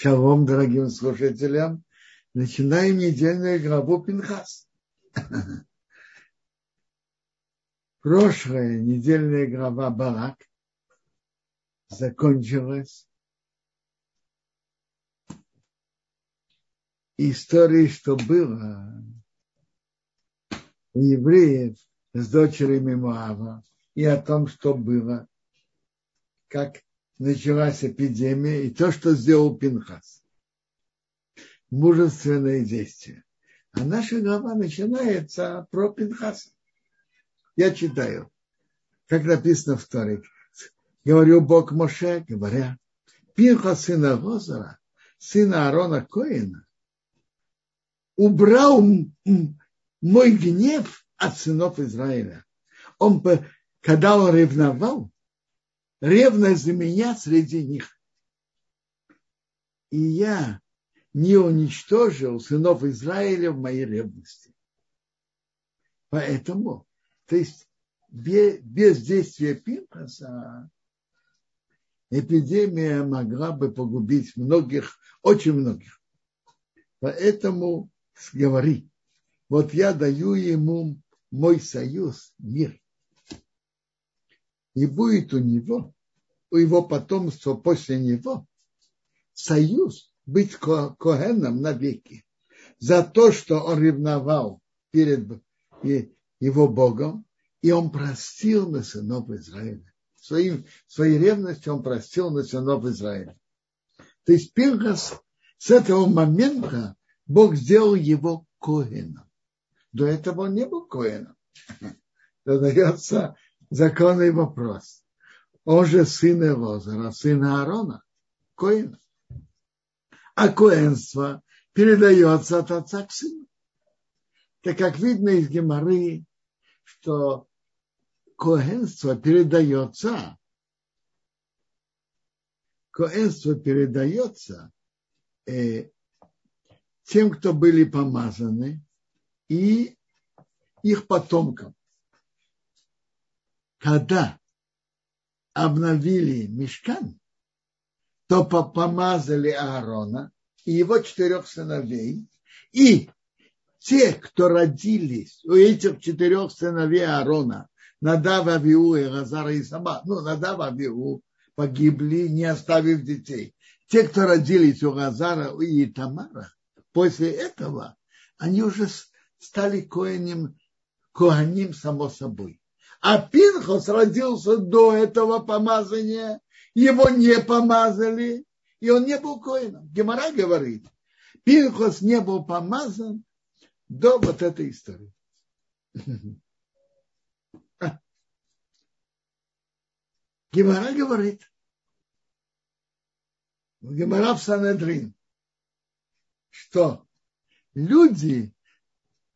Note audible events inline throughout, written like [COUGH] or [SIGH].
Шалом, дорогим слушателям. Начинаем недельную главу Пинхас. Прошлая недельная глава Барак закончилась историей, что было у евреев с дочерями Муава и о том, что было, как началась эпидемия и то, что сделал Пинхас. Мужественное действие. А наша глава начинается про Пинхаса. Я читаю, как написано в Торе. Говорю Бог Моше, говоря, Пинхас сына Гозара, сына Аарона Коина, убрал мой гнев от сынов Израиля. Он, когда он ревновал, ревность за меня среди них. И я не уничтожил сынов Израиля в моей ревности. Поэтому, то есть без, действия Пинхаса эпидемия могла бы погубить многих, очень многих. Поэтому говори, вот я даю ему мой союз, мир и будет у него, у его потомства после него, союз быть ко Коэном навеки. За то, что он ревновал перед его Богом, и он простил на сынов Израиля. Своим, своей ревностью он простил на сынов Израиля. То есть Пинхас с этого момента Бог сделал его Коэном. До этого он не был Коэном. [LAUGHS] Задается законный вопрос. Он же сын Элозера, сын Аарона, Коина. А коэнство передается от отца к сыну. Так как видно из Геморы, что коэнство передается, коэнство передается э, тем, кто были помазаны, и их потомкам когда обновили мешкан, то помазали Аарона и его четырех сыновей, и те, кто родились у этих четырех сыновей Аарона, Надав, Авиу и Газара и Саба, ну, Надав, Авиу погибли, не оставив детей. Те, кто родились у Газара и Тамара, после этого они уже стали коаним, коаним само собой. А Пинхос родился до этого помазания, его не помазали, и он не был коином. Гемора говорит, Пинхос не был помазан до вот этой истории. [LAUGHS] Гемора говорит, Гемора в Санедрин, что люди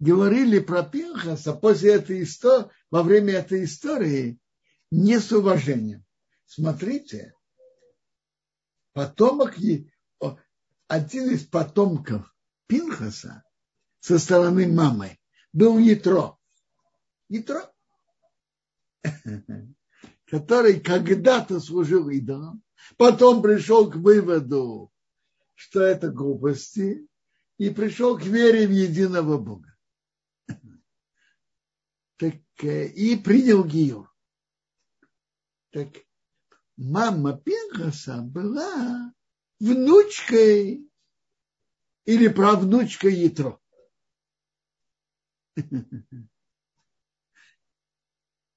говорили про Пинхаса после этой истории, во время этой истории не с уважением. Смотрите, потомок, один из потомков Пинхаса со стороны мамы был Ятро. Ятро, [LAUGHS] который когда-то служил идолам, потом пришел к выводу, что это глупости, и пришел к вере в единого Бога так, э, и принял Гиюр. Так мама Пинхаса была внучкой или правнучкой Ятро. [LAUGHS]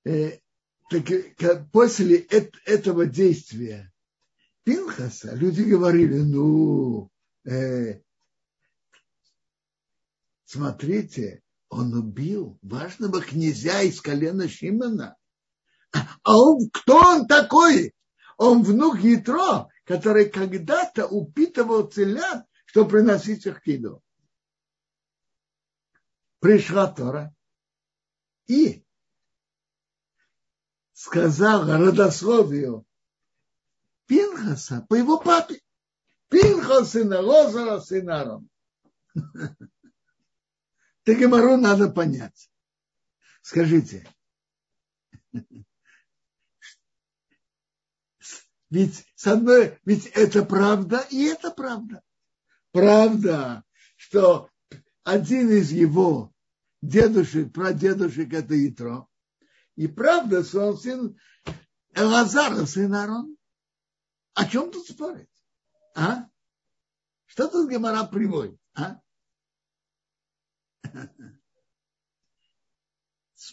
Э, так после этого действия Пинхаса люди говорили, ну, э, смотрите, он убил важного князя из колена Шимона. А он, кто он такой? Он внук Ятро, который когда-то упитывал целят, чтобы приносить их к еду. Пришла Тора и сказала родословию Пинхаса по его папе. Пинхас сына Лозара, сына Арона. [LAUGHS] Так Гемору надо понять. Скажите, Ведь, с одной, ведь это правда, и это правда. Правда, что один из его дедушек, прадедушек это Итро. И правда, что он сын Элазара, сын Арон. О чем тут спорить? А? Что тут Гемора приводит? А?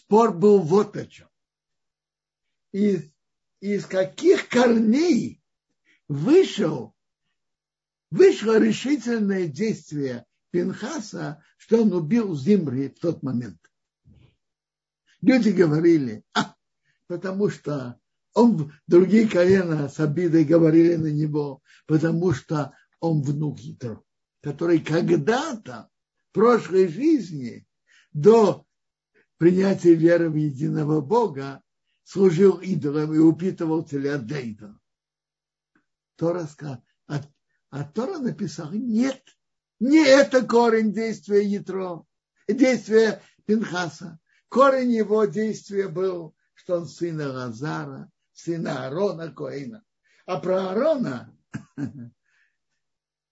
Спор был вот о чем. Из, из каких корней вышел, вышло решительное действие Пинхаса, что он убил Зимри в тот момент. Люди говорили, а, потому что он, другие колена с обидой говорили на него, потому что он внук Итро, который когда-то в прошлой жизни до принятия веры в единого Бога служил идолом и упитывал телят для идола. Тора а, а Тора написал, нет, не это корень действия Ятро, действия Пинхаса. Корень его действия был, что он сын Лазара, сына Аарона Коина. А про Аарона [LAUGHS] мы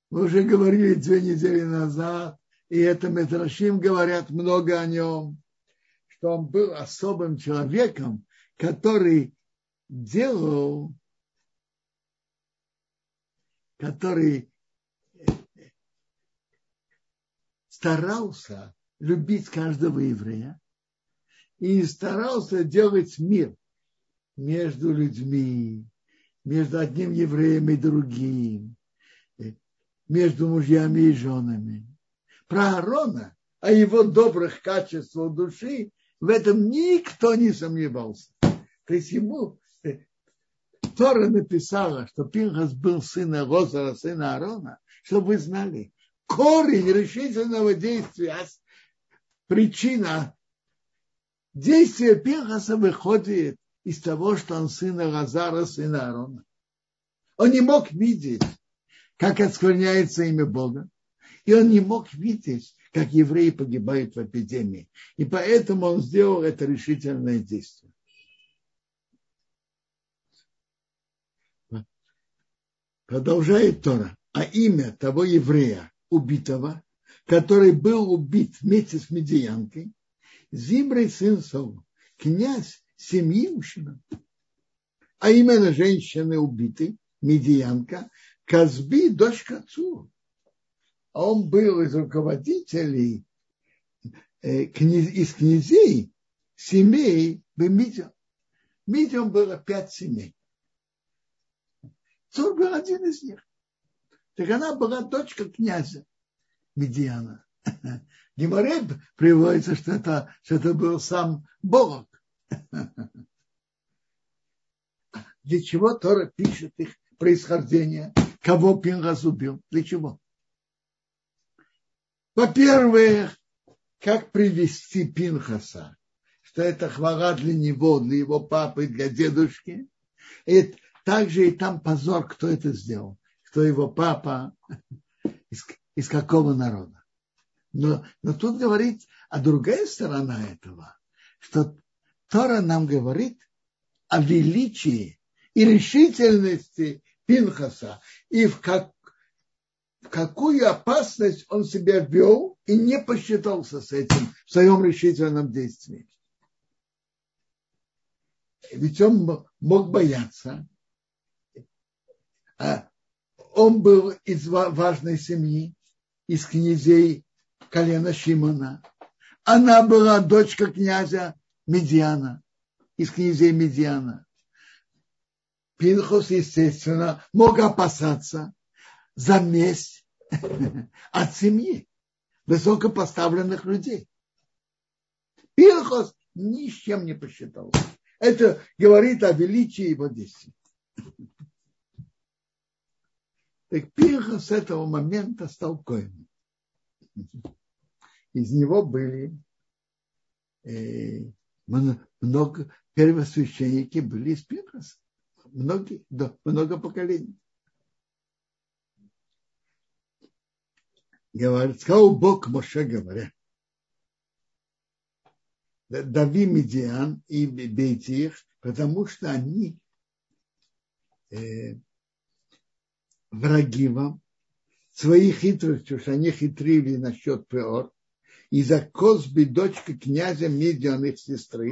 уже говорили две недели назад, и это Метрашим говорят много о нем, что он был особым человеком, который делал, который старался любить каждого еврея и старался делать мир между людьми, между одним евреем и другим, между мужьями и женами. Про Аарона, о его добрых качествах души, в этом никто не сомневался. То есть ему э, Тора написала, что Пинхас был сына Розара, сына Аарона, чтобы вы знали, корень решительного действия, причина действия Пинхаса выходит из того, что он сын Лазара, сын Аарона. Он не мог видеть, как оскверняется имя Бога. И он не мог видеть, как евреи погибают в эпидемии. И поэтому он сделал это решительное действие. Продолжает Тора. А имя того еврея, убитого, который был убит вместе с медиянкой, Зимрой сын Сова, князь семьи мужчина. А именно женщины убитой, медиянка, Казби, дочка отцу. Он был из руководителей, э, из князей семей в Мидиан. Мидиан было пять семей. Цур был один из них. Так она была дочка князя Медиана. [LAUGHS] Геморрей приводится, что это, что это был сам Бог. [LAUGHS] Для чего Тора пишет их происхождение? Кого Пинхас убил? Для чего? Во-первых, как привести Пинхаса? Что это хвала для него, для его папы, для дедушки. И также и там позор, кто это сделал. Кто его папа, из, из какого народа. Но, но тут говорит, а другая сторона этого, что Тора нам говорит о величии и решительности Пинхаса и в, как, в какую опасность он себя вел и не посчитался с этим в своем решительном действии. Ведь он мог бояться. А он был из важной семьи, из князей колена Шимона. Она была дочка князя Медиана, из князей Медиана. Пинхос, естественно, мог опасаться за месть [LAUGHS] от семьи высокопоставленных людей. Пинхос ни с чем не посчитал. Это говорит о величии его действий. Так Пинхос с этого момента стал коином. Из него были э, много первосвященники были из Пинхаса. Многие, да, много поколений. Говорит, сказал Бог Моше говоря, дави Медиан и Бейтих, потому что они э, враги вам, своей хитростью, что они хитрили насчет Пеор, из-за Козби, дочка князя Медиан, их сестры,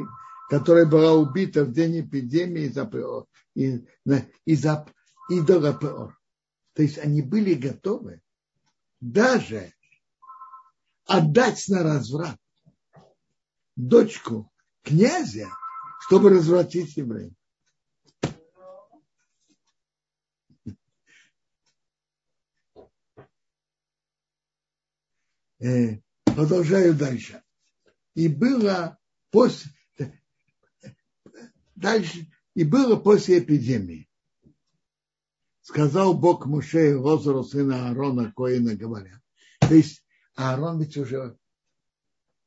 которая была убита в день эпидемии из-за Пеор, из-за идола Пеор. То есть они были готовы даже отдать на разврат дочку князя, чтобы развратить евреев. Э, продолжаю дальше. И было после, дальше, и было после эпидемии. Сказал Бог Муше и Лозару, сына Аарона, Коина, говоря. То есть Аарон ведь уже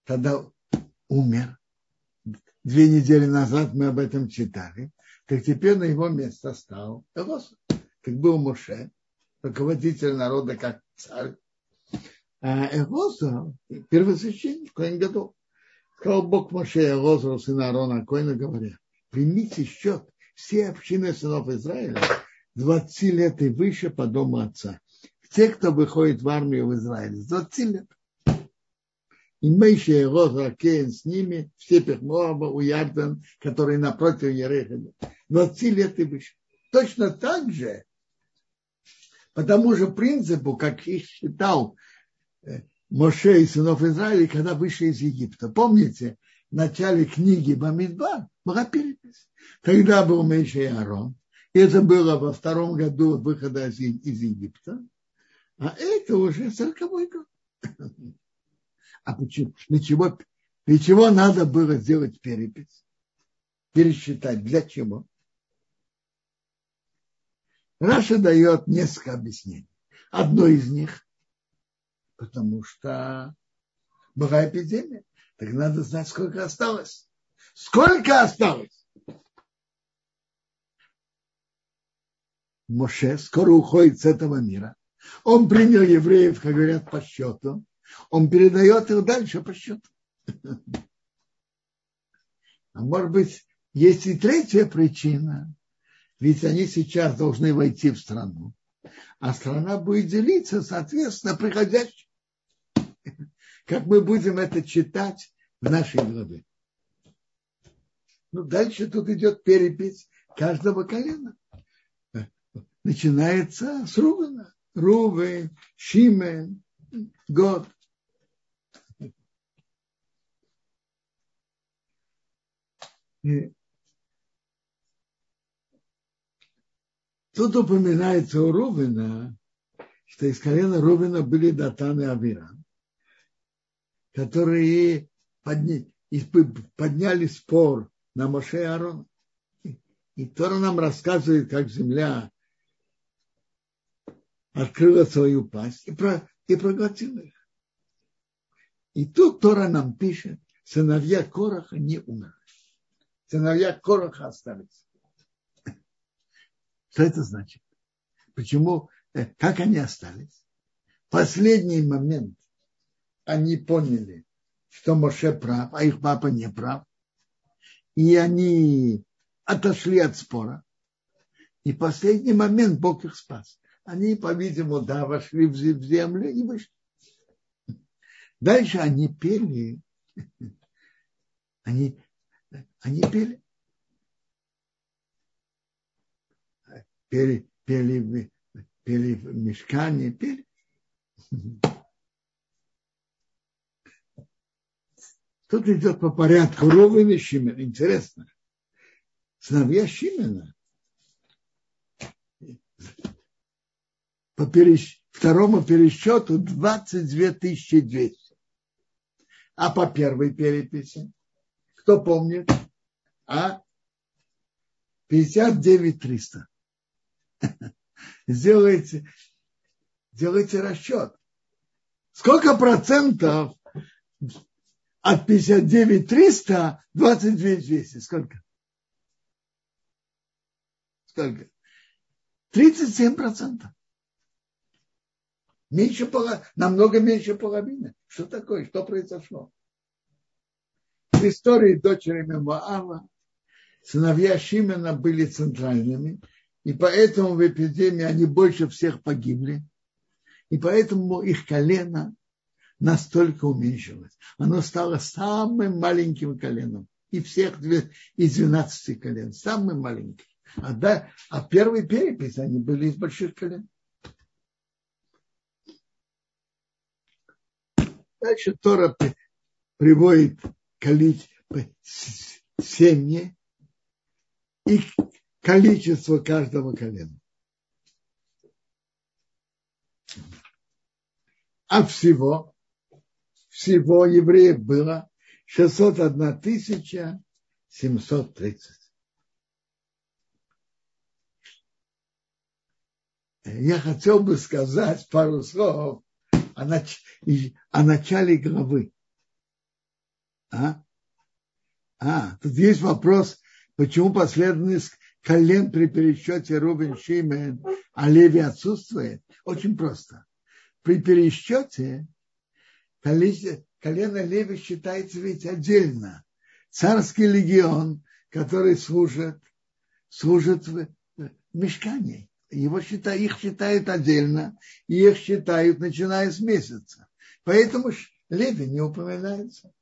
тогда умер. Две недели назад мы об этом читали. Так теперь на его место стал Элос, как был Муше, руководитель народа, как царь. А Элоза, первосвященник, Коин Гадол. Сказал Бог Моше Элозару, сына Аарона, Коина, говоря, примите счет все общины сынов Израиля 20 лет и выше по дому отца. Те, кто выходит в армию в Израиле, 20 лет. И Мейша и Ракен с ними, в степях Моаба, у Ярдан, который напротив Ереха, 20 лет и выше. Точно так же, по тому же принципу, как их считал э, Моше и сынов Израиля, когда вышли из Египта. Помните, в начале книги Бамидба была перепись. Тогда был Мейша и Аарон. Это было во втором году выхода из Египта. А это уже сороковой год. А почему? Для чего, для чего надо было сделать перепись? Пересчитать. Для чего? Раша дает несколько объяснений. Одно из них потому что была эпидемия. Так надо знать, сколько осталось. Сколько осталось? Моше скоро уходит с этого мира. Он принял евреев, как говорят, по счету. Он передает их дальше по счету. А может быть, есть и третья причина. Ведь они сейчас должны войти в страну. А страна будет делиться, соответственно, приходящим как мы будем это читать в нашей главе. Ну, дальше тут идет перепись каждого колена. Начинается с Рувена. Рувен, Шимен, Год. Тут упоминается у Рувена, что из колена Рувена были Датан и Авирам которые подняли, спор на Моше и Аарон. И Тора нам рассказывает, как земля открыла свою пасть и, про, и проглотила их. И тут Тора нам пишет, сыновья Короха не умерли. Сыновья Короха остались. Что это значит? Почему? Э, как они остались? Последний момент они поняли, что Моше прав, а их папа не прав. И они отошли от спора. И последний момент Бог их спас. Они, по-видимому, да, вошли в землю и вышли. Дальше они пели. Они, они пели. Пели, пели, пели в мешкане, пели. Тут идет по порядку Рувен и. Интересно. Сыновья Шимена по пересч... второму пересчету 22 200. А по первой переписи, кто помнит? А? 59 300. Сделайте, сделайте расчет. Сколько процентов от 59 300, 22 200. Сколько? Сколько? 37 процентов. Меньше половины, намного меньше половины. Что такое? Что произошло? В истории дочери Моава сыновья Шимена были центральными, И поэтому в эпидемии они больше всех погибли. И поэтому их колено настолько уменьшилось. Оно стало самым маленьким коленом. И всех из 12 колен. Самым маленьким. А, да, а первые перепись, они были из больших колен. Дальше Тора приводит семьи и количество каждого колена. А всего, всего евреев было 601 тысяча 730. Я хотел бы сказать пару слов о, нач... о начале главы. А? а, тут есть вопрос, почему последовательность колен при пересчете Рубин Шимен, а Леви отсутствует? Очень просто. При пересчете колено Леви считается ведь отдельно. Царский легион, который служит, служит в мешкании его считают, их считают отдельно, и их считают, начиная с месяца. Поэтому Леви не упоминается.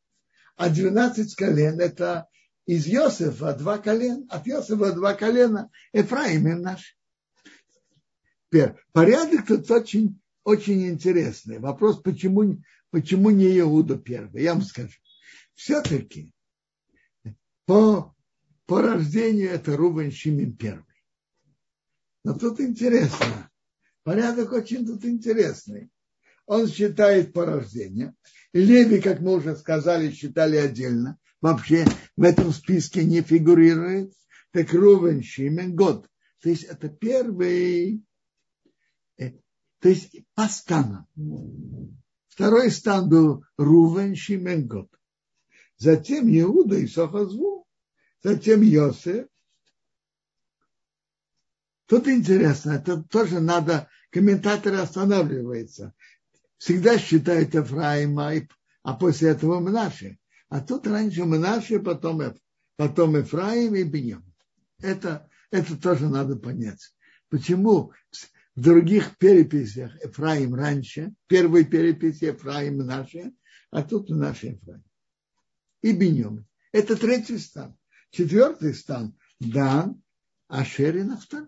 А 12 колен – это из Иосифа два колена, от Иосифа два колена, Ефраим и наш. Теперь, порядок тут очень, очень интересный. Вопрос, почему, почему не Иуда первый? Я вам скажу. Все-таки по, по рождению это Рубен Шимин первый. Но тут интересно. Порядок очень тут интересный. Он считает по рождению. Леви, как мы уже сказали, считали отдельно. Вообще в этом списке не фигурирует. Так Рувен, Шимен, год. То есть это первый, э, то есть по станам. Второй стан был Рувен, Шимен, год. Затем Иуда и Сохозву. Затем Йосеф, Тут интересно, это тоже надо, комментаторы останавливаются. Всегда считают Ефраима, а после этого Мнаши. А тут раньше Мнаши, потом, потом Ефраим и Беньям. Это, это тоже надо понять. Почему в других переписях Ефраим раньше, первой переписи Ефраим наши, а тут наши Ефраим. И Беньям. Это третий стан. Четвертый стан Дан, Ашер и Нафталь.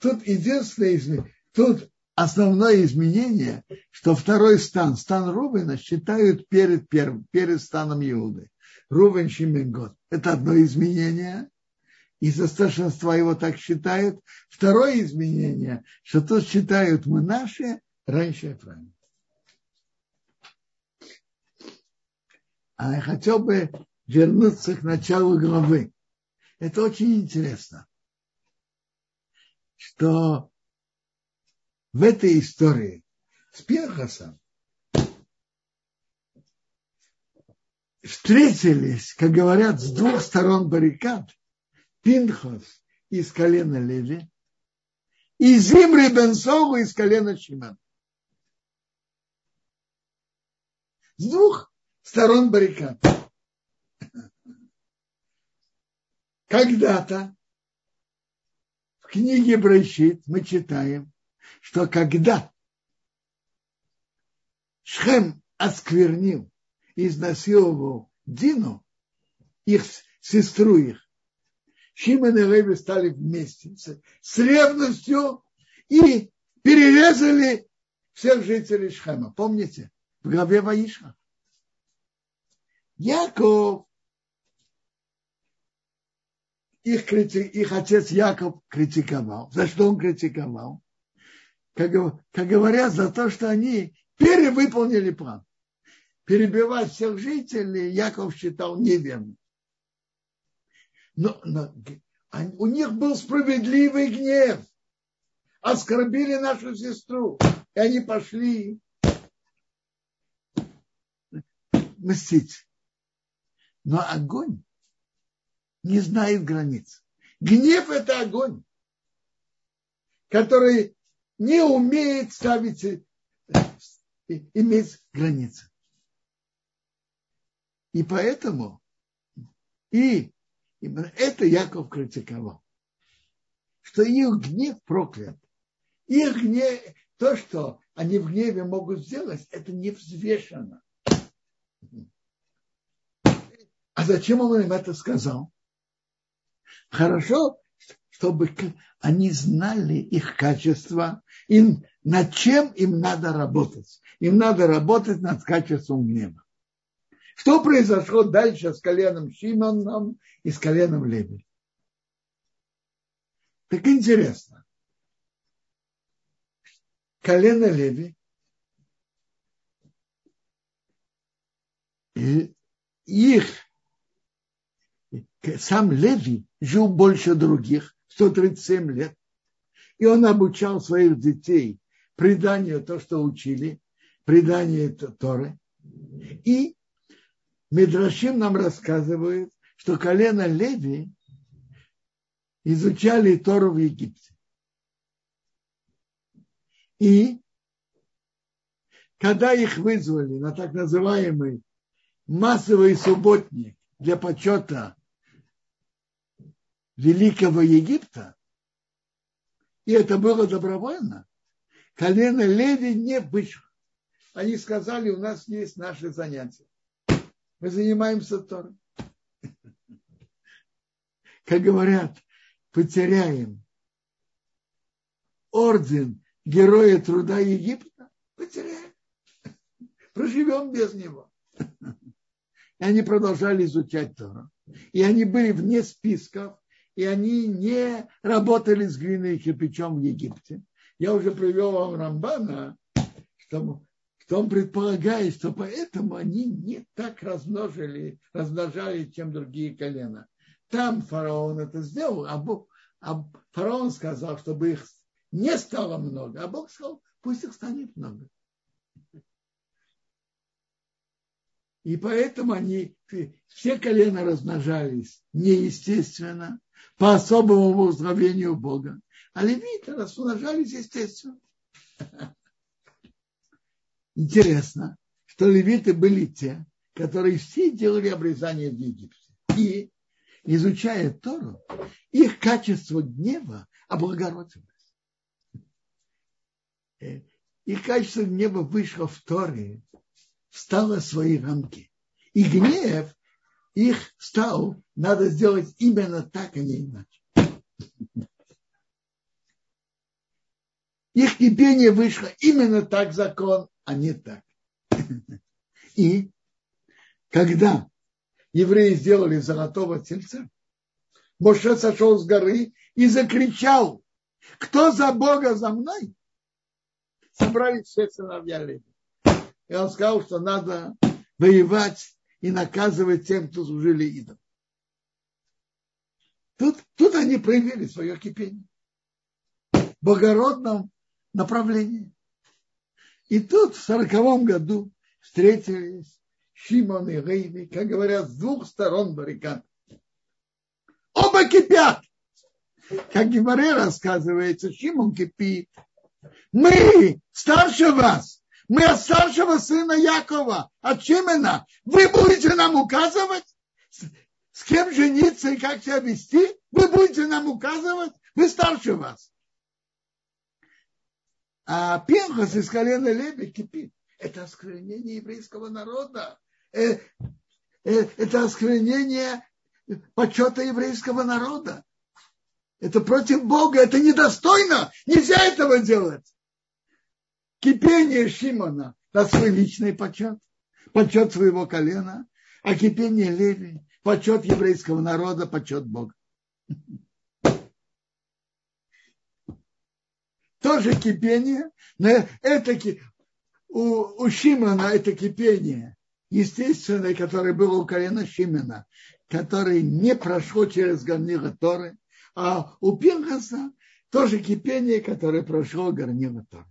Тут единственное, тут основное изменение, что второй стан, стан Рубина, считают перед первым, перед станом Иуды. Рубин Шименгот. Это одно изменение. Из-за старшинства его так считают. Второе изменение, что тут считают мы наши раньше Ефраима. А я хотел бы вернуться к началу главы. Это очень интересно, что в этой истории с Пинхасом встретились, как говорят, с двух сторон баррикад Пинхас из колена Леви и Зимри Бенсову из колена Шиман. С двух сторон баррикад. Когда-то в книге Брайшит мы читаем, что когда Шхем осквернил изнасиловал Дину, их сестру их, Шимон и Леви стали вместе с ревностью и перерезали всех жителей Шхема. Помните? В главе Ваиша. Яков их, крити, их отец Яков критиковал. За что он критиковал? Как, как говорят, за то, что они перевыполнили план. Перебивать всех жителей Яков считал неверным. Но, но у них был справедливый гнев. Оскорбили нашу сестру. И они пошли мстить. Но огонь не знает границ. Гнев – это огонь, который не умеет ставить, э, иметь границы. И поэтому и именно это Яков критиковал. что их гнев проклят. Их гнев, то, что они в гневе могут сделать, это не взвешено. А зачем он им это сказал? Хорошо, чтобы они знали их качество и над чем им надо работать. Им надо работать над качеством гнева. Что произошло дальше с коленом Шимоном и с коленом Леви? Так интересно. Колено Леви и их сам Леви жил больше других, 137 лет, и он обучал своих детей преданию то, что учили, преданию Торы. И Медрашим нам рассказывает, что колено Леви изучали Тору в Египте. И когда их вызвали на так называемый массовый субботник для почета Великого Египта, и это было добровольно, колено Леви не вышло. Они сказали, у нас есть наши занятия. Мы занимаемся Торой. Как говорят, потеряем орден Героя труда Египта, потеряем. Проживем без него. И они продолжали изучать Тору. И они были вне списков, и они не работали с глиной и кирпичом в Египте. Я уже привел вам Рамбана, что то он предполагает, что поэтому они не так размножили, размножали, чем другие колена. Там фараон это сделал, а, Бог, а фараон сказал, чтобы их не стало много, а Бог сказал, пусть их станет много. И поэтому они, все колена размножались неестественно, по особому благословению Бога. А левиты размножались естественно. Интересно, что левиты были те, которые все делали обрезание в Египте. И, изучая Тору, их качество гнева облагородилось. Э, их качество гнева вышло в Торе, встало в свои рамки. И гнев их стал, надо сделать именно так, а не иначе. Их кипение вышло именно так закон, а не так. И когда евреи сделали золотого тельца, Моше сошел с горы и закричал, кто за Бога за мной? Собрались все сыновья Леви. И он сказал, что надо воевать и наказывать тем, кто служили идолам. Тут, тут они проявили свое кипение. В благородном направлении. И тут в сороковом году встретились Шимон и Рейви, как говорят, с двух сторон баррикад. Оба кипят. Как Гимаре рассказывается, Шимон кипит. Мы старше вас. Мы от старшего сына Якова, от Чимена. Вы будете нам указывать, с кем жениться и как себя вести? Вы будете нам указывать? Мы старше вас. А Пенхас из колена Леви кипит. Это осквернение еврейского народа. Э, э, это осквернение почета еврейского народа. Это против Бога, это недостойно. Нельзя этого делать. Кипение Шимона на свой личный почет, почет своего колена, а кипение Леви, почет еврейского народа, почет Бога. тоже кипение, но это у, у Шимона это кипение естественное, которое было у колена Шимена, которое не прошло через горнило Торы, а у Пинхаса тоже кипение, которое прошло горнило Торы.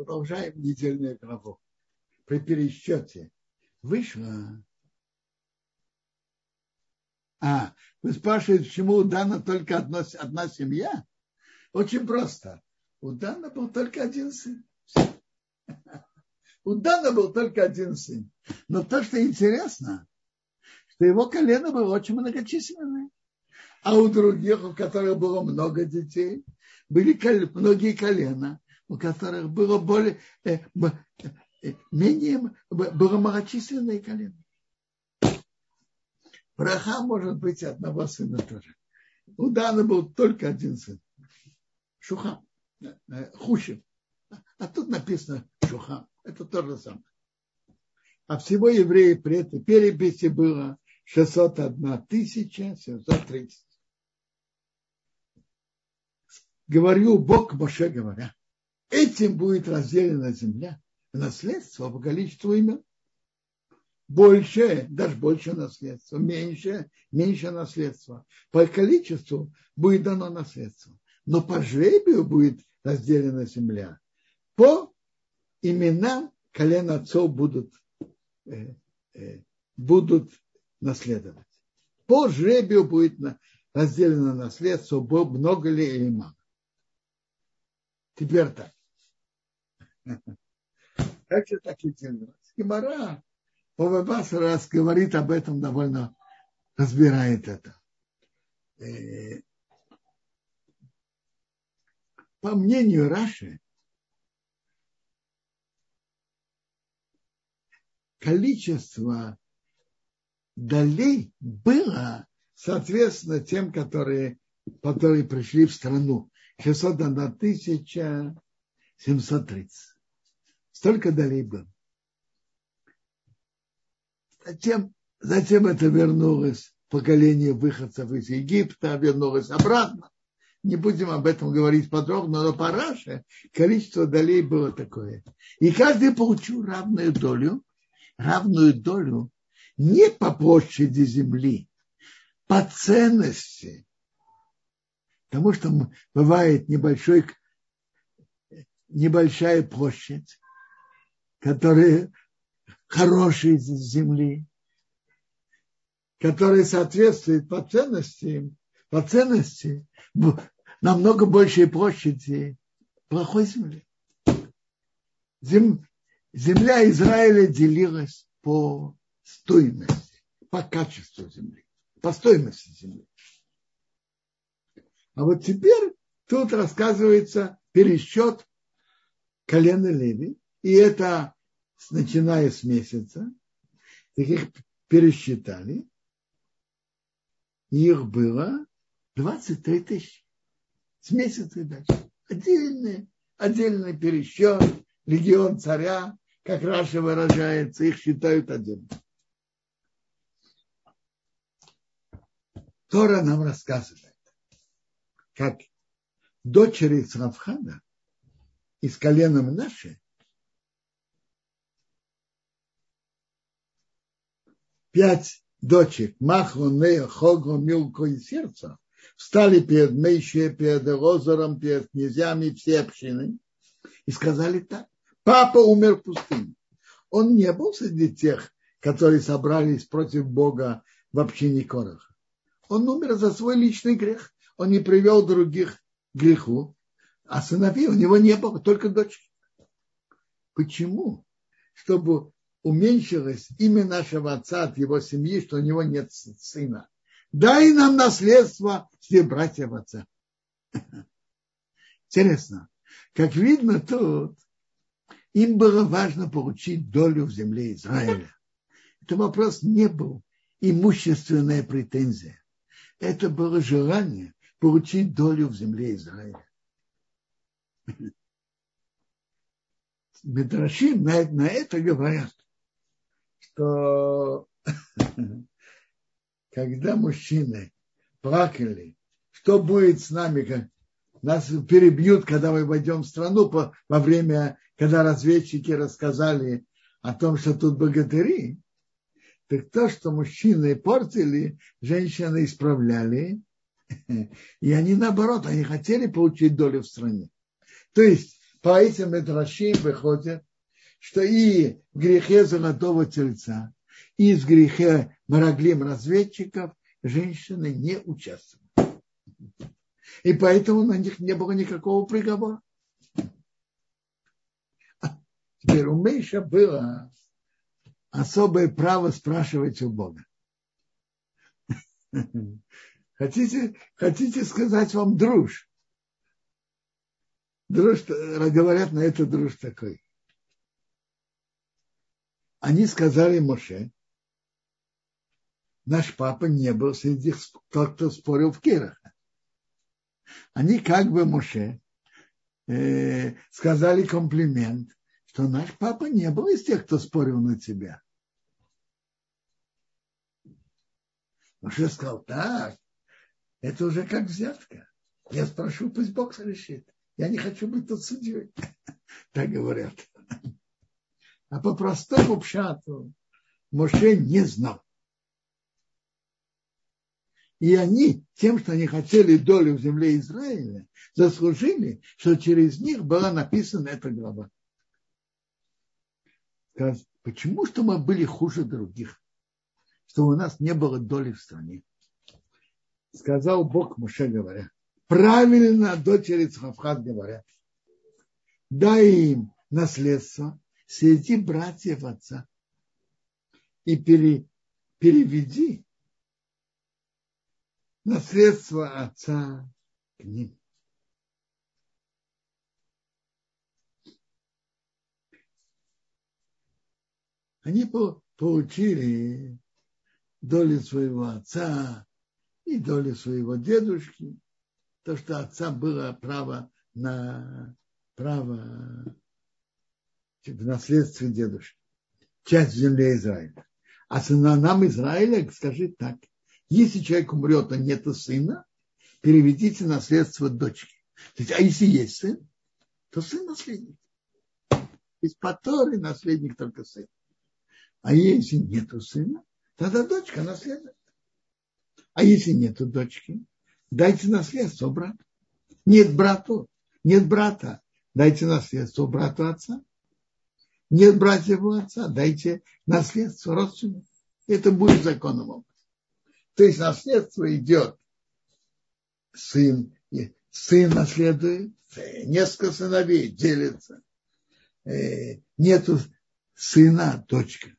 Продолжаем недельную главу. При пересчете вышло а, вы спрашиваете, почему у Дана только одно, одна семья? Очень просто. У Дана был только один сын. У Дана был только один сын. Но то, что интересно, что его колено было очень многочисленное. А у других, у которых было много детей, были многие колена, у которых было более, э, э, менее, было малочисленное колено. Браха может быть одного сына тоже. У Дана был только один сын. Шухам. Э, Хушев. А тут написано Шухам. Это то же самое. А всего евреев при этой переписи было 601 тысяча 730. Говорю Бог Моше говоря, этим будет разделена земля в наследство по количеству имен. Больше, даже больше наследства, меньше, меньше наследства. По количеству будет дано наследство. Но по жребию будет разделена земля. По именам колен отцов будут, э, э, будут наследовать. По жребию будет разделено наследство, много ли или мало. Теперь так. [LAUGHS] Как же так и делать? Гимара Овабас раз говорит об этом довольно, разбирает это. Э, по мнению Раши, количество долей было соответственно тем, которые, которые пришли в страну. 601 тысяча 730. Столько долей было. Затем, затем это вернулось поколение выходцев из Египта, вернулось обратно. Не будем об этом говорить подробно, но по Раше количество долей было такое. И каждый получил равную долю, равную долю не по площади земли, по ценности. Потому что бывает небольшой, небольшая площадь, которая хорошая земли, которая соответствует по ценности, по ценности намного большей площади плохой земли. Зем, земля Израиля делилась по стоимости, по качеству земли, по стоимости земли. А вот теперь тут рассказывается пересчет колена Леви, и это начиная с месяца, таких пересчитали, их было 23 тысячи с месяца и дальше. Отдельный, отдельный пересчет, легион царя, как Раша выражается, их считают отдельно. Тора нам рассказывает, как дочери Сравхана из колена Мнаши пять дочек Махло, Нея, Хого, Милко и Сердца встали перед Мейше, перед Розором, перед князьями все общины и сказали так. Папа умер в пустыне. Он не был среди тех, которые собрались против Бога в общине Короха. Он умер за свой личный грех. Он не привел других к греху, а сыновей у него не было, только дочки. Почему? Чтобы уменьшилось имя нашего отца от его семьи, что у него нет сына. Дай нам наследство все братьев отца. [LAUGHS] Интересно. Как видно тут, им было важно получить долю в земле Израиля. Это вопрос не был имущественная претензия. Это было желание получить долю в земле Израиля. [LAUGHS] Медрашим на, на это говорят, что [LAUGHS] когда мужчины плакали, что будет с нами, как нас перебьют, когда мы войдем в страну во время, когда разведчики рассказали о том, что тут богатыри, так то, что мужчины портили, женщины исправляли, [LAUGHS] и они наоборот, они хотели получить долю в стране. То есть по этим Медрашим выходит, что и в грехе золотого тельца, и в грехе Мараглим разведчиков женщины не участвуют. И поэтому на них не было никакого приговора. Теперь у Мейша было особое право спрашивать у Бога. Хотите, хотите сказать вам друж? Друж, говорят на это друж такой. Они сказали Моше, наш папа не был среди тех, кто спорил в Кирах. Они как бы Моше э, сказали комплимент, что наш папа не был из тех, кто спорил на тебя. Моше сказал, так, это уже как взятка. Я спрошу, пусть Бог решит. Я не хочу быть тут судьей. [LAUGHS] Так говорят. А по простому пшату Моше не знал. И они, тем, что они хотели долю в земле Израиля, заслужили, что через них была написана эта глава. Почему что мы были хуже других? Что у нас не было доли в стране. Сказал Бог Муше, говоря, правильно дочери Цхавхат говорят, дай им наследство среди братьев отца и пере, переведи наследство отца к ним. Они получили долю своего отца и долю своего дедушки, то, что отца было право на право в наследстве дедушки, часть земли Израиля. А сынам Израиля скажи так, если человек умрет, а нет сына, переведите наследство дочки. А если есть сын, то сын наследник. Из Паторы наследник только сын. А если нету сына, тогда дочка наследует. А если нету дочки, дайте наследство брату. Нет брату, нет брата, дайте наследство брату отца. Нет братьев у отца, дайте наследство родственнику. Это будет законом. То есть наследство идет сын, сын наследует, несколько сыновей делятся. Э, нету сына, дочка.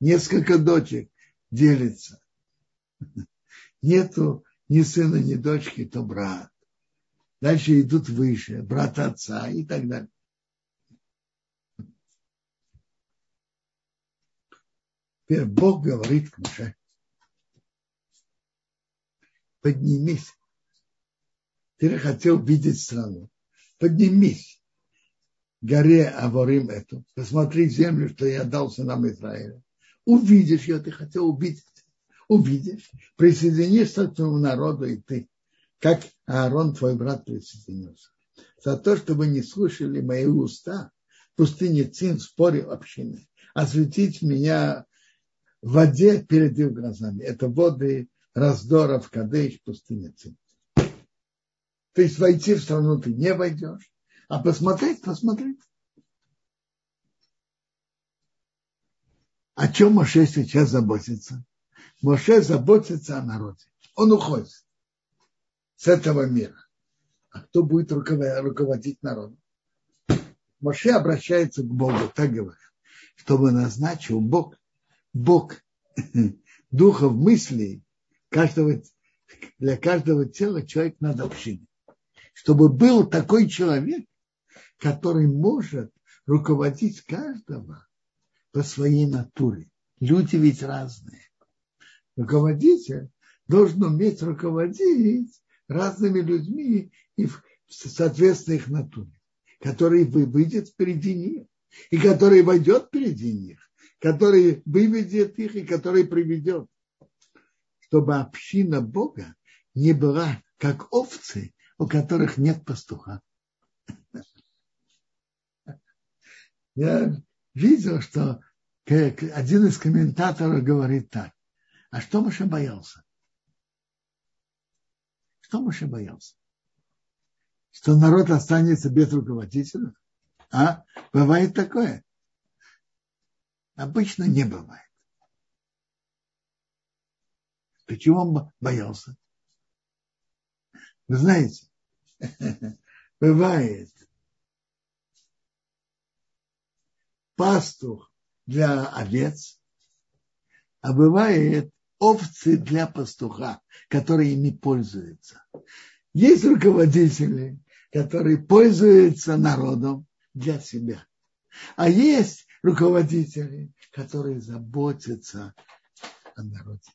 Несколько дочек делится. Нету ни сына, ни дочки, то брат. Дальше идут выше, брат отца и так далее. Теперь Бог говорит к Муше поднимись. Ты хотел видеть страну. Поднимись горе Аворим эту, посмотри землю, что я дал сынам Израиля. Увидишь ее, ты хотел увидеть. Увидишь, присоединишься к твоему народу и ты, как Аарон, твой брат, присоединился. За то, чтобы не слушали мои уста, пустыне Цин спорил общины, осветить меня в воде перед их глазами. Это воды раздора в Кадеш пустыне Цин. То есть войти в страну ты не войдешь, а посмотреть, посмотреть. О чем Моше сейчас заботится? Моше заботится о народе. Он уходит с этого мира. А кто будет руководить народом? Моше обращается к Богу, так говорят, чтобы назначил Бог, Бог [LAUGHS] духов мыслей каждого, для каждого тела человек надо общине. Чтобы был такой человек, который может руководить каждого по своей натуре. Люди ведь разные. Руководитель должен уметь руководить разными людьми и в соответственно их натуре, который выйдет впереди них, и который войдет впереди них, который выведет их и который приведет чтобы община Бога не была как овцы, у которых нет пастуха. [LAUGHS] Я видел, что один из комментаторов говорит так. А что Маша боялся? Что Маша боялся? Что народ останется без руководителя? А? Бывает такое? Обычно не бывает. Почему он боялся? Вы знаете, [LAUGHS] бывает пастух для овец, а бывает овцы для пастуха, которые ими пользуются. Есть руководители, которые пользуются народом для себя. А есть руководители, которые заботятся о народе.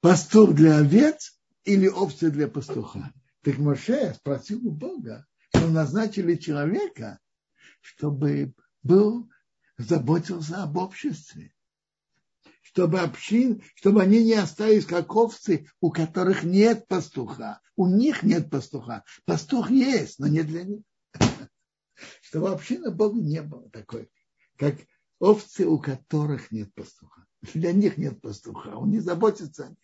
Пастух для овец или овцы для пастуха. Так Моше спросил у Бога, что назначили человека, чтобы был, заботился об обществе чтобы общин, чтобы они не остались как овцы, у которых нет пастуха. У них нет пастуха. Пастух есть, но не для них. Чтобы община Бога не было такой, как овцы, у которых нет пастуха. Для них нет пастуха. Он не заботится о них.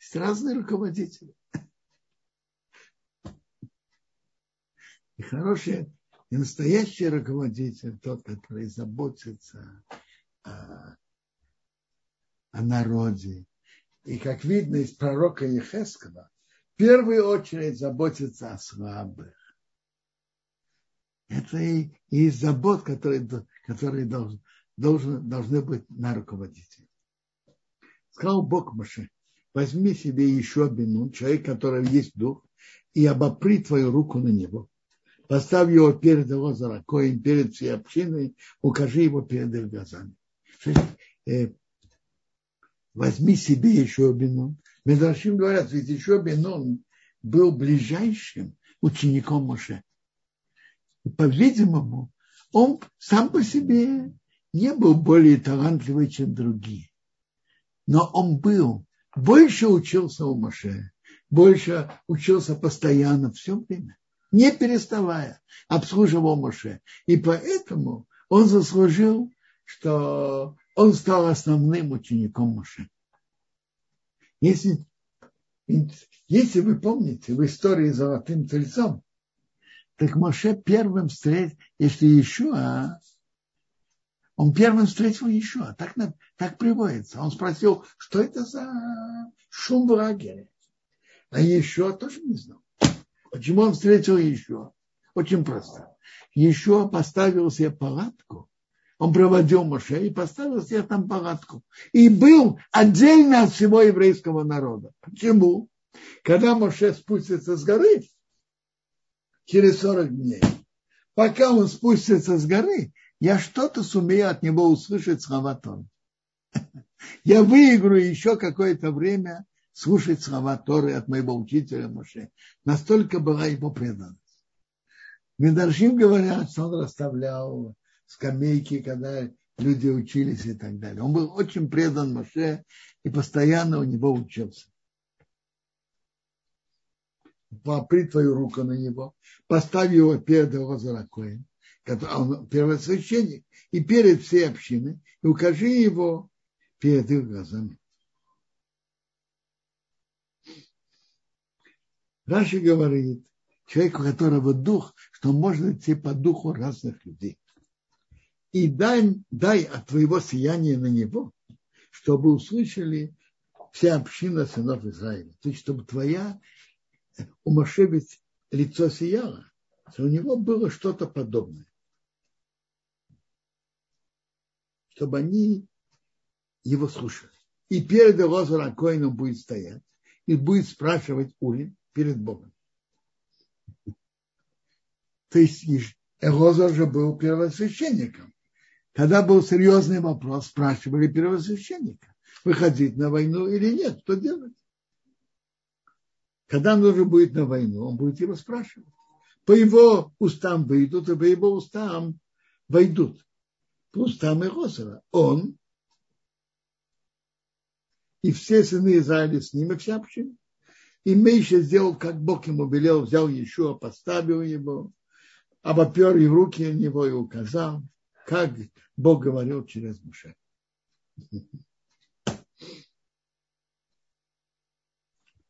Есть разные руководители. И хорошие и настоящий руководитель тот, который заботится о, о народе. И как видно из пророка Ехескова, в первую очередь заботится о слабых. Это и, и забот, которые, которые должен, должен, должны быть на руководителе. Сказал Бог Маше, возьми себе еще бину, человек, который есть дух, и обопри твою руку на него поставь его перед его заракоем, перед всей общиной, укажи его перед их глазами. Э, возьми себе еще Бенон. Медрашим говорят, ведь еще Бенон был ближайшим учеником Моше. И, по-видимому, он сам по себе не был более талантливый, чем другие. Но он был, больше учился у Моше, больше учился постоянно все время не переставая, обслуживал Моше. И поэтому он заслужил, что он стал основным учеником Моше. Если, если вы помните в истории с золотым тельцом, так Моше первым встретил, если еще, а, он первым встретил еще, так, так приводится. Он спросил, что это за шум в лагере. А еще тоже не знал. Почему он встретил еще? Очень просто. Еще поставил себе палатку. Он проводил Моше и поставил себе там палатку. И был отдельно от всего еврейского народа. Почему? Когда Моше спустится с горы, через 40 дней, пока он спустится с горы, я что-то сумею от него услышать слова Тон. [LAUGHS] Я выиграю еще какое-то время слушать слова Торы от моего учителя Моше. Настолько была его преданность. Медаршим говорят, что он расставлял скамейки, когда люди учились и так далее. Он был очень предан Моше и постоянно у него учился. Попри твою руку на него, поставь его перед его заракоем, он первосвященник, и перед всей общиной, и укажи его перед их глазами. Раши говорит, человеку, у которого дух, что можно идти по духу разных людей. И дай, дай от твоего сияния на него, чтобы услышали вся община сынов Израиля. То есть, чтобы твоя, у лицо сияло, что у него было что-то подобное. Чтобы они его слушали. И перед его Коином будет стоять и будет спрашивать Улин, перед Богом. То есть Элозар же был первосвященником. Когда был серьезный вопрос, спрашивали первосвященника, выходить на войну или нет, что делать? Когда уже будет на войну, он будет его спрашивать. По его устам выйдут, и по его устам войдут. По устам Элозара. Он и все сыны Израиля с ним, и вся община. И Мейша сделал, как Бог ему велел, взял еще, поставил его, обопер и руки на него и указал, как Бог говорил через Муше.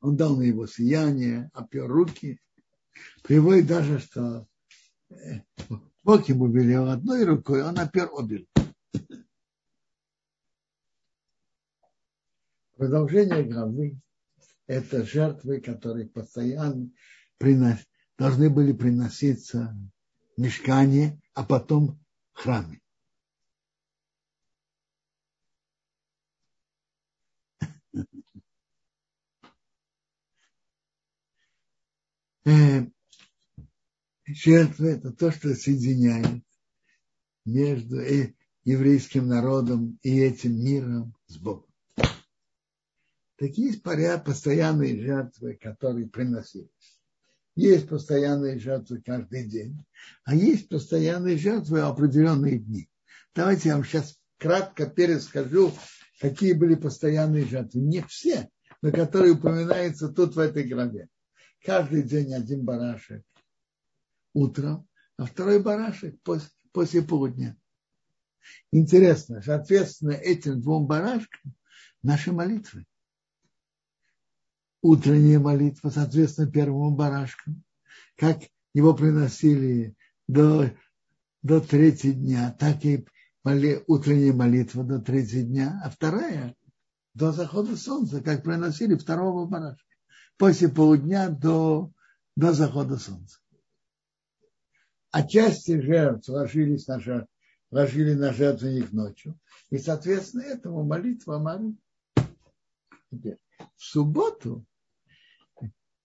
Он дал на его сияние, опер руки. Приводит даже, что э, Бог ему велел одной рукой, он опер обе. Продолжение главы это жертвы, которые постоянно принос, должны были приноситься мешкане, а потом в храме. [LAUGHS] Э, жертва – это то, что соединяет между э, еврейским народом и этим миром с Богом. Такие постоянные жертвы, которые приносились. Есть постоянные жертвы каждый день, а есть постоянные жертвы определенные дни. Давайте я вам сейчас кратко перескажу, какие были постоянные жертвы. Не все, но которые упоминаются тут в этой главе. Каждый день один барашек утром, а второй барашек после, после полудня. Интересно, соответственно, этим двум барашкам наши молитвы. Утренняя молитва, соответственно, первому барашку, как его приносили до, до третьего дня, так и моли, утренняя молитва до третьего дня, а вторая до захода солнца, как приносили второго барашка, после полудня до, до захода солнца. А части жертв ложились на жертву ложили на жертвенник ночью. И, соответственно, этому молитва Мары. В субботу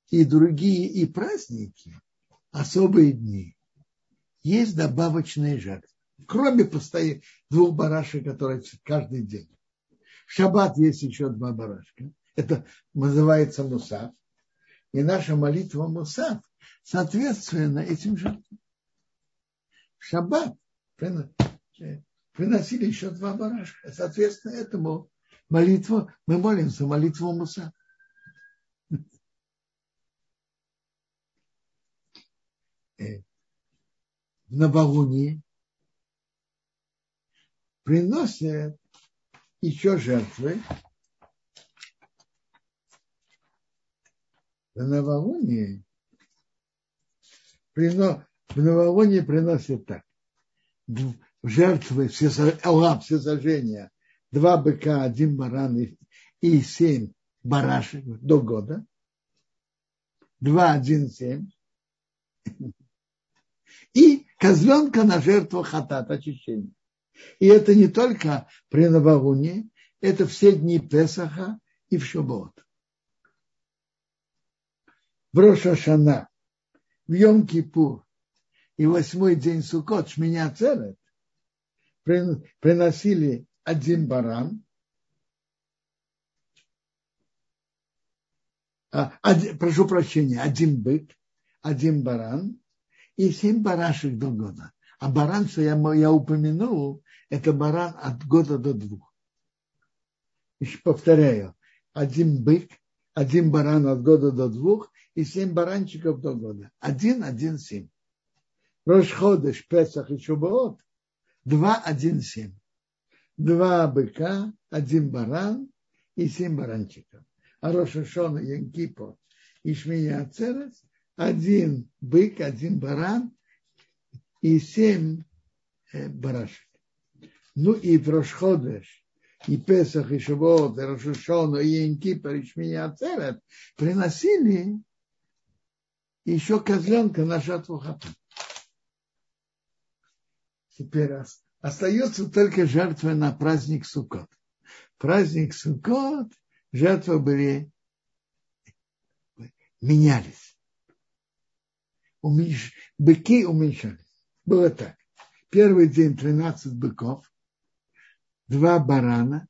и другие и праздники, особые дни, есть добавочные жертвы. Кроме постоянных двух барашек, которые каждый день. В шаббат есть еще два барашка. Это называется мусав. И наша молитва мусав соответственно этим жертвам. В шаббат приносили еще два барашка. Соответственно, этому молитву, мы молимся молитву Муса. В новолуние приносят еще жертвы. В новолуние, в новолуние приносят так. Жертвы, все, Аллах, все сожжения, два быка, один баран и, и семь барашек до года, два, один, семь, и козленка на жертву хатат, очищения. И это не только при новолунии, это все дни Песаха и в Шабот. В Рошашана, в Йом-Кипур и восьмой день Суккот, Шминя Церет, приносили один баран, а, один, прошу прощения, один бык, один баран и семь барашек до года. А баран, что я, я упомянул, это баран от года до двух. Еще повторяю, один бык, один баран от года до двух и семь баранчиков до года. Один, один, семь. Рошходыш, Песах и Шубаот Два, один, семь. Два быка, один баран и семь баранчиков. А Рошашона, Янкипо и Шмия Ацерес, один бык, один баран и семь э, барашек. Ну и в Рошходеш, и Песах, и Шавот, и Рошашона, и Янкипо, и Шмия Ацерес приносили еще козленка на жатву хату. Теперь остается только жертва на праздник Суккот. Праздник Суккот, жертвы были, менялись. Уменьш, быки уменьшались. Было так. Первый день 13 быков, два барана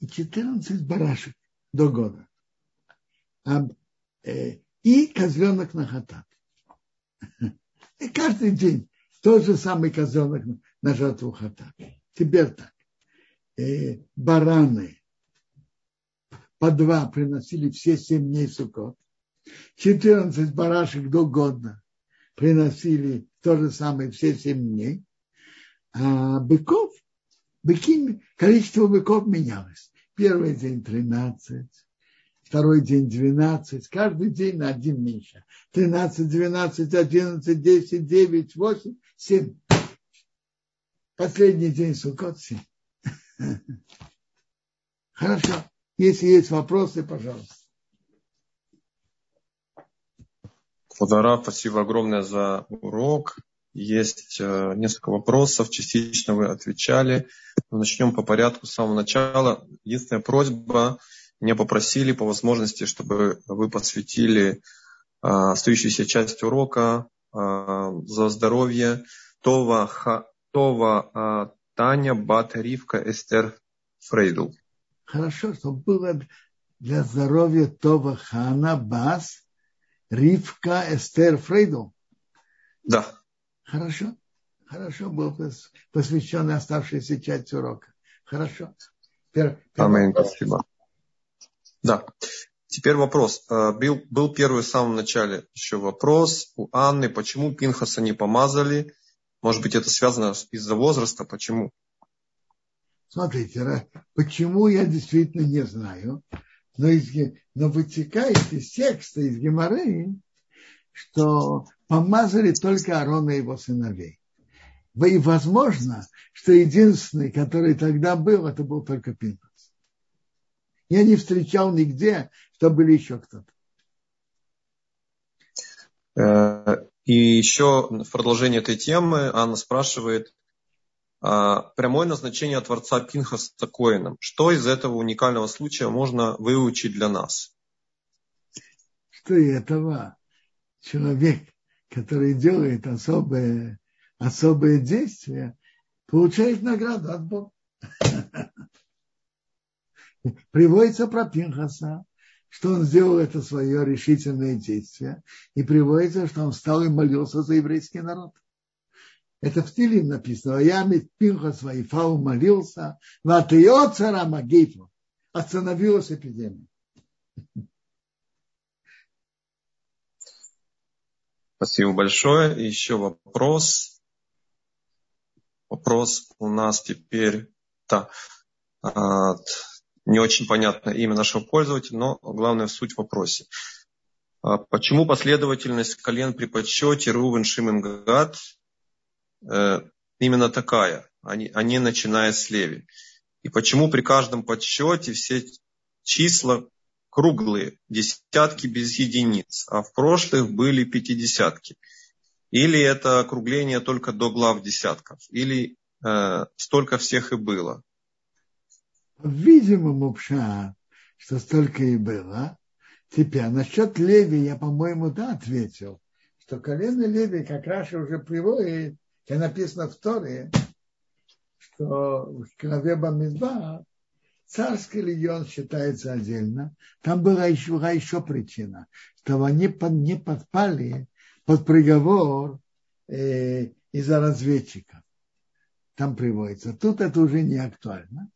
и 14 барашек до года. А, э, и козленок на хатат. [LAUGHS] И каждый день тот же самый козленок на жатву хата. Теперь так. Э, бараны по два приносили все семь дней сукот. 14 барашек до года приносили то же самое все семь дней. А быков, быки, количество быков менялось. Первый день 13, второй день 12, каждый день на один меньше. 13, 12, 11, 10, 9, 8, 7. Последний день Суккот [LAUGHS] Хорошо. Если есть вопросы, пожалуйста. Квадара, спасибо огромное за урок. есть э, несколько вопросов, частично вы отвечали. Начнем по порядку с самого начала. Единственная просьба, меня попросили по возможности, чтобы вы посвятили э, остающуюся часть урока э, за здоровье Това, Ха, Това Таня Бат Ривка Эстер Фрейдл. Хорошо, чтобы было для здоровья Това Хана Бас Ривка Эстер Фрейдл. Да. Хорошо. Хорошо был посвящен оставшейся часть урока. Хорошо. Пер, спасибо. Да. Теперь вопрос. Э, был, был первый в самом начале еще вопрос у Анны, почему Пинхаса не помазали? Может быть, это связано из-за возраста? Почему? Смотрите, почему я действительно не знаю, но, из, но вытекает из текста, из Геморреи, что помазали только Аарона и его сыновей. И возможно, что единственный, который тогда был, это был только Пинхас. Я не встречал нигде, что были еще кто-то. Э, и еще в продолжение этой темы Анна спрашивает, прямое назначение Творца Пинхаса Коином. Что из этого уникального случая можно выучить для нас? Что этого человек, который делает особые, особые действия, получает награду от Бога. [LAUGHS] Приводится про Пинхаса, что он сделал это свое решительное действие, и приводится, что он встал и молился за еврейский народ. Это в стиле написано. Я Пинхас Вайфау молился, Ватио цара Магейфу. Остановилась эпидемия. Спасибо большое. Еще вопрос. Вопрос у нас теперь да, не очень понятно имя нашего пользователя, но главная суть в вопросе. А почему последовательность колен при подсчете Рувен Шимон Гад именно такая, а не, начиная с Леви? И почему при каждом подсчете все числа круглые, десятки без единиц, а в прошлых были пятидесятки. Или это округление только до глав десятков, или э, столько всех и было. Видимо, мупша, что столько и было. Теперь насчет Леви я, по-моему, да, ответил, что колено Леви, как Раша уже приводит, как написано в Торе, что в главе Бамидба Царский легион считается отдельно. Там была еще, была еще причина, что они не подпали под приговор э, из-за разведчиков. Там приводится. Тут это уже не актуально.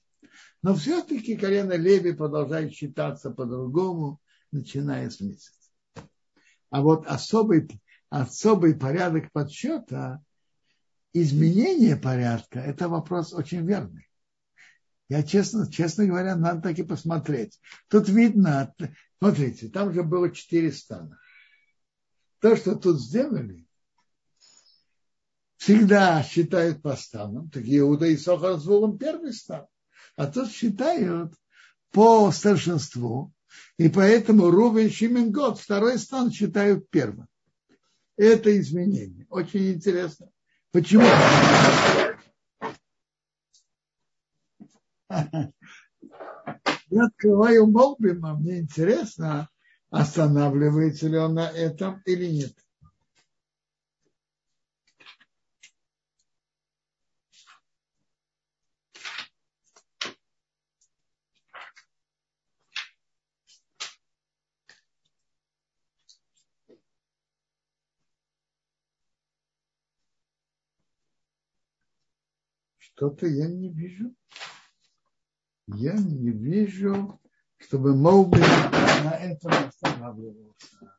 Но все-таки колено Леви продолжает считаться по-другому, начиная с месяца. А вот особый, особый порядок подсчета, изменение порядка, это вопрос очень верный. Я честно, честно говоря, надо так и посмотреть. Тут видно, смотрите, там же было четыре стана. То, что тут сделали, всегда считают по станам. Так Иуда и Сохар с Вулом первый стан. А тут считают по старшинству. И поэтому Рувен Шимен второй стан считают первым. Это изменение. Очень интересно. Почему? Я открываю Молбима, мне интересно, останавливается ли он на этом или нет. Что-то я не вижу я не вижу, чтобы Моуби на этом останавливался.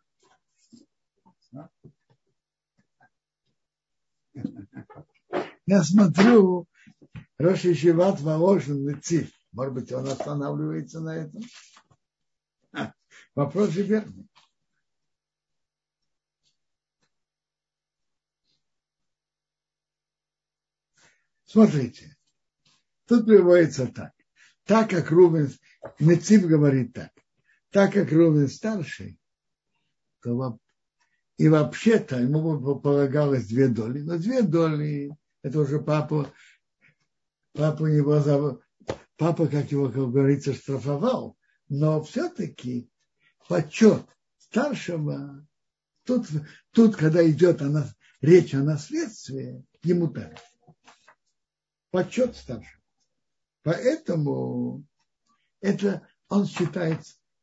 Я смотрю, Роши Шиват Воложен. Может быть, он останавливается на этом? вопрос же верный. Смотрите, тут приводится так так как Рубен, Нецив говорит так, так как Рубен старший, то И вообще-то ему полагалось две доли. Но две доли, это уже папа, папа его, папа, как его, как говорится, штрафовал. Но все-таки почет старшего, тут, тут когда идет о нас, речь о наследстве, ему так. Почет старшего. Поэтому это он считает,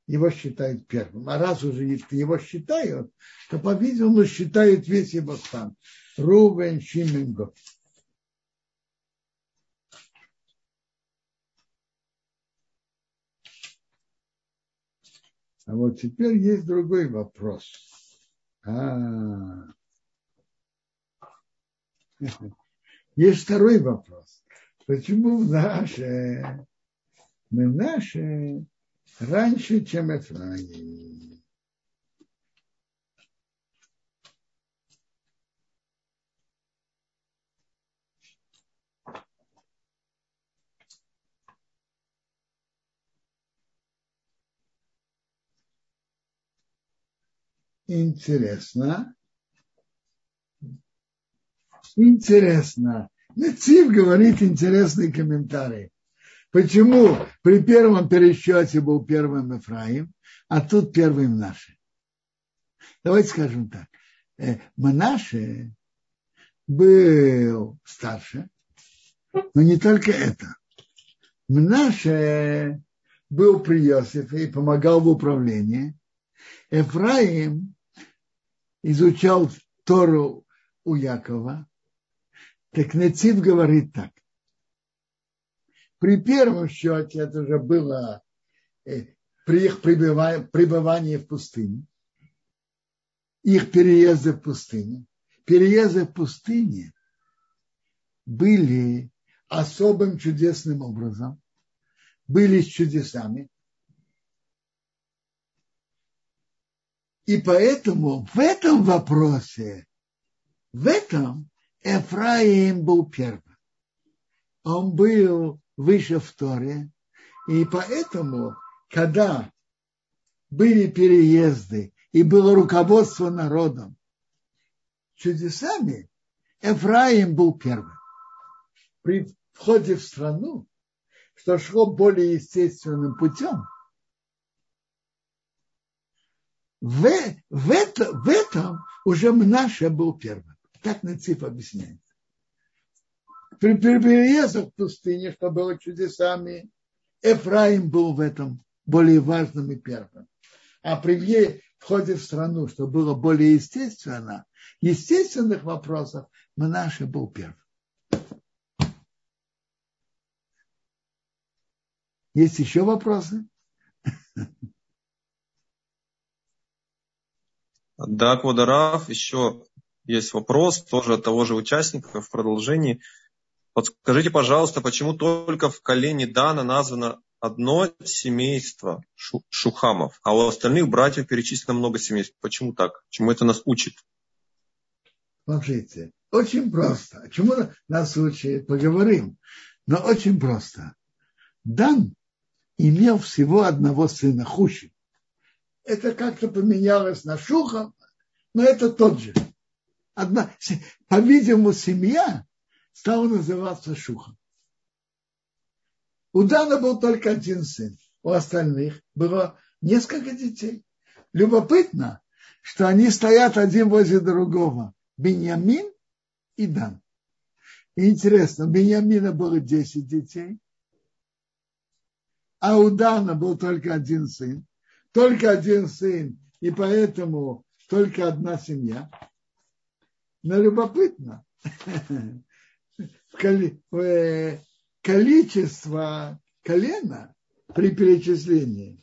его считают первым. А раз уже его считают, то, по-видимому, считают весь его стан. Рубен, Шимен. А вот теперь есть другой вопрос. А, [LAUGHS] есть второй вопрос. Почему наше, мы наши раньше, чем Эфраим? Интересно. Интересно. Нецив говорит интересный комментарий. Почему при первом пересчете был первым Ефраим, а тут первым наши? Давайте скажем так. Э, Манаше был старше, но не только это. Мнаше был при Иосифе и помогал в управлении. Ефраим изучал Тору у Якова, так Нецив говорит так. При первом счете это уже было э, при их пребывании в пустыне, их переезды в пустыне. Переезды в пустыне были особым чудесным образом, были с чудесами. И поэтому в этом вопросе, в этом Эфраим был первым. Он был выше в Торе. И поэтому, когда были переезды и было руководство народом чудесами, Эфраим был первым. При входе в страну, что шло более естественным путем, в, в, это, в этом уже Мнаше был первым. Так Нациф объясняет. При переездах в пустыне, что было чудесами, Эфраим был в этом более важным и первым. А при входе в страну, что было более естественно, естественных вопросов, Манаше был первым. Есть еще вопросы? Да, Квадарав, еще есть вопрос тоже от того же участника в продолжении. Подскажите, пожалуйста, почему только в колене Дана названо одно семейство Шухамов, а у остальных братьев перечислено много семейств? Почему так? Чему это нас учит? Смотрите, очень просто. Чему нас учит? Поговорим. Но очень просто. Дан имел всего одного сына, Хуши. Это как-то поменялось на Шухам, но это тот же одна, по-видимому, семья стала называться Шухом. У Дана был только один сын, у остальных было несколько детей. Любопытно, что они стоят один возле другого. Беньямин и Дан. И интересно, у Беньямина было 10 детей, а у Дана был только один сын. Только один сын, и поэтому только одна семья. Но любопытно, э, количество колена при перечислении.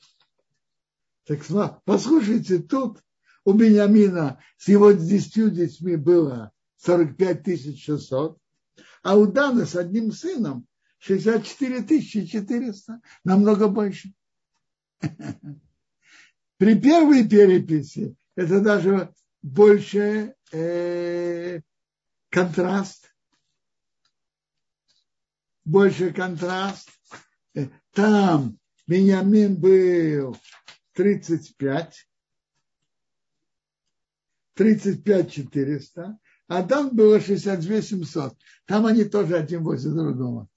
Так послушайте, тут у Бениамина с его десятью детьми было 45 600, а у Дана с одним сыном 64 400, намного больше. [LAUGHS] При первой переписи это даже больше э, контраст, больше контраст. Э, там Беньямин был 35, 35 400, а там было 62 700. Там они тоже один возле другого.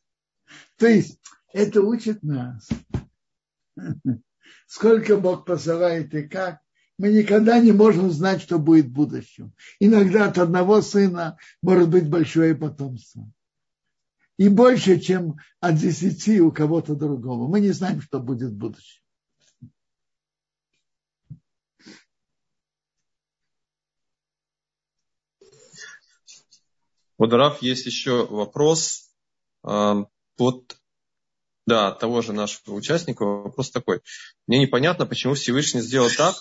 То есть это учит нас. [LAUGHS] Сколько Бог посылает и как, мы никогда не можем знать, что будет в будущем. Иногда от одного сына может быть большое потомство. И больше, чем от десяти у кого-то другого. Мы не знаем, что будет в будущем. Раф, есть еще вопрос э, от да, того же нашего участника. Вопрос такой. Мне непонятно, почему Всевышний сделал так,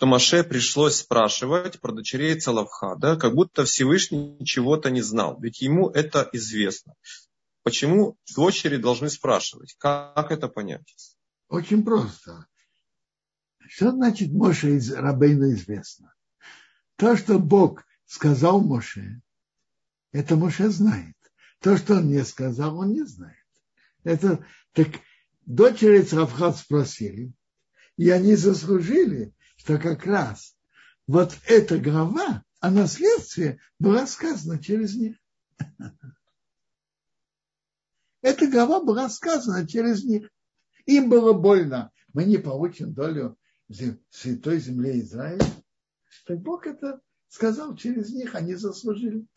что Маше пришлось спрашивать про дочерей Целавхада, как будто Всевышний чего-то не знал. Ведь ему это известно. Почему дочери должны спрашивать? Как это понять? Очень просто. Что значит Моше из Рабейна известно? То, что Бог сказал Моше, это Моше знает. То, что он не сказал, он не знает. Это так дочери Цравхат спросили, и они заслужили, что как раз вот эта глава о наследстве была сказана через них. [LAUGHS] Эта глава была сказана через них. Им было больно. Мы не получим долю святой земле Израиля. Так Бог это сказал через них, они заслужили. [LAUGHS]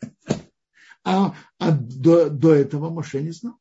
А, а до, до этого Моше не знал.